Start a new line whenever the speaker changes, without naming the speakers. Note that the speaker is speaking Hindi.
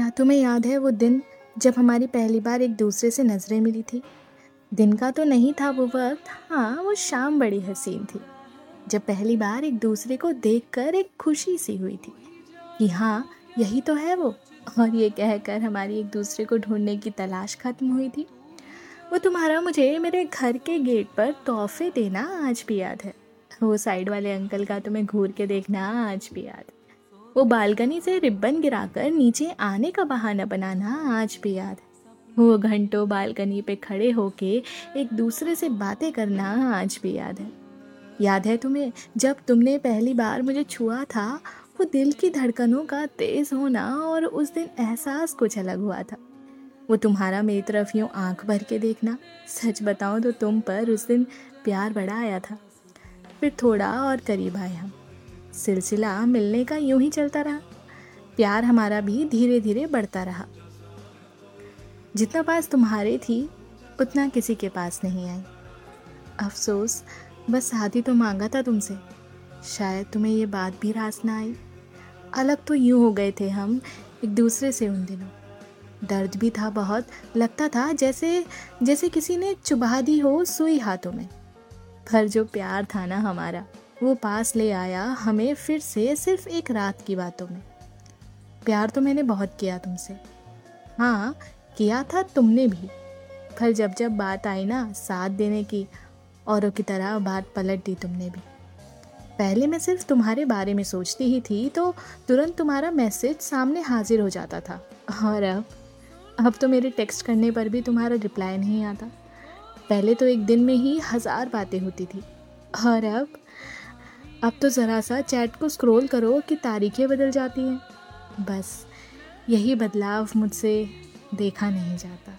क्या तुम्हें याद है वो दिन जब हमारी पहली बार एक दूसरे से नज़रें मिली थी? दिन का तो नहीं था वो वक्त। हाँ वो शाम बड़ी हसीन थी, जब पहली बार एक दूसरे को देखकर एक खुशी सी हुई थी कि हाँ यही तो है वो। और ये कहकर हमारी एक दूसरे को ढूँढने की तलाश खत्म हुई थी। वो तुम्हारा मुझे मेरे घर के गेट पर तोहफे देना आज भी याद है। वो साइड वाले अंकल का तुम्हें घूर के देखना आज भी याद है। वो बालकनी से रिबन गिराकर नीचे आने का बहाना बनाना आज भी याद है। वो घंटों बालकनी पे खड़े होके एक दूसरे से बातें करना आज भी याद है। याद है तुम्हें, जब तुमने पहली बार मुझे छुआ था, वो दिल की धड़कनों का तेज़ होना और उस दिन एहसास कुछ अलग हुआ था। वो तुम्हारा मेरी तरफ़ यूँ आँख भर के देखना, सच बताऊँ तो तुम पर उस दिन प्यार बड़ा आया था। फिर थोड़ा और करीब आए हम सिलसिला मिलने का यूँ ही चलता रहा। प्यार हमारा भी धीरे धीरे बढ़ता रहा। जितना पास तुम्हारे थी, उतना किसी के पास नहीं आई। अफसोस, बस शादी तो मांगा था तुमसे। शायद तुम्हें ये बात भी रास ना आई। अलग तो यूँ हो गए थे हम, एक दूसरे से उन दिनों। दर्द भी था बहुत, लगता था जैसे जैसे किसी ने चुबा दी हो सुई हाथों में। पर जो प्यार था ना हमारा वो पास ले आया हमें फिर से सिर्फ़ एक रात की बातों में। प्यार तो मैंने बहुत किया तुमसे। हाँ किया था तुमने भी। पर जब जब बात आई ना साथ देने की, औरों की तरह बात पलट दी तुमने भी। पहले मैं सिर्फ़ तुम्हारे बारे में सोचती ही थी तो तुरंत तुम्हारा मैसेज सामने हाजिर हो जाता था। और अब अब तो मेरे टेक्स्ट करने पर भी तुम्हारा रिप्लाई नहीं आता। पहले तो एक दिन में ही हज़ार बातें होती थी। और अब अब तो ज़रा सा चैट को स्क्रॉल करो कि तारीखें बदल जाती हैं। बस, यही बदलाव मुझसे देखा नहीं जाता।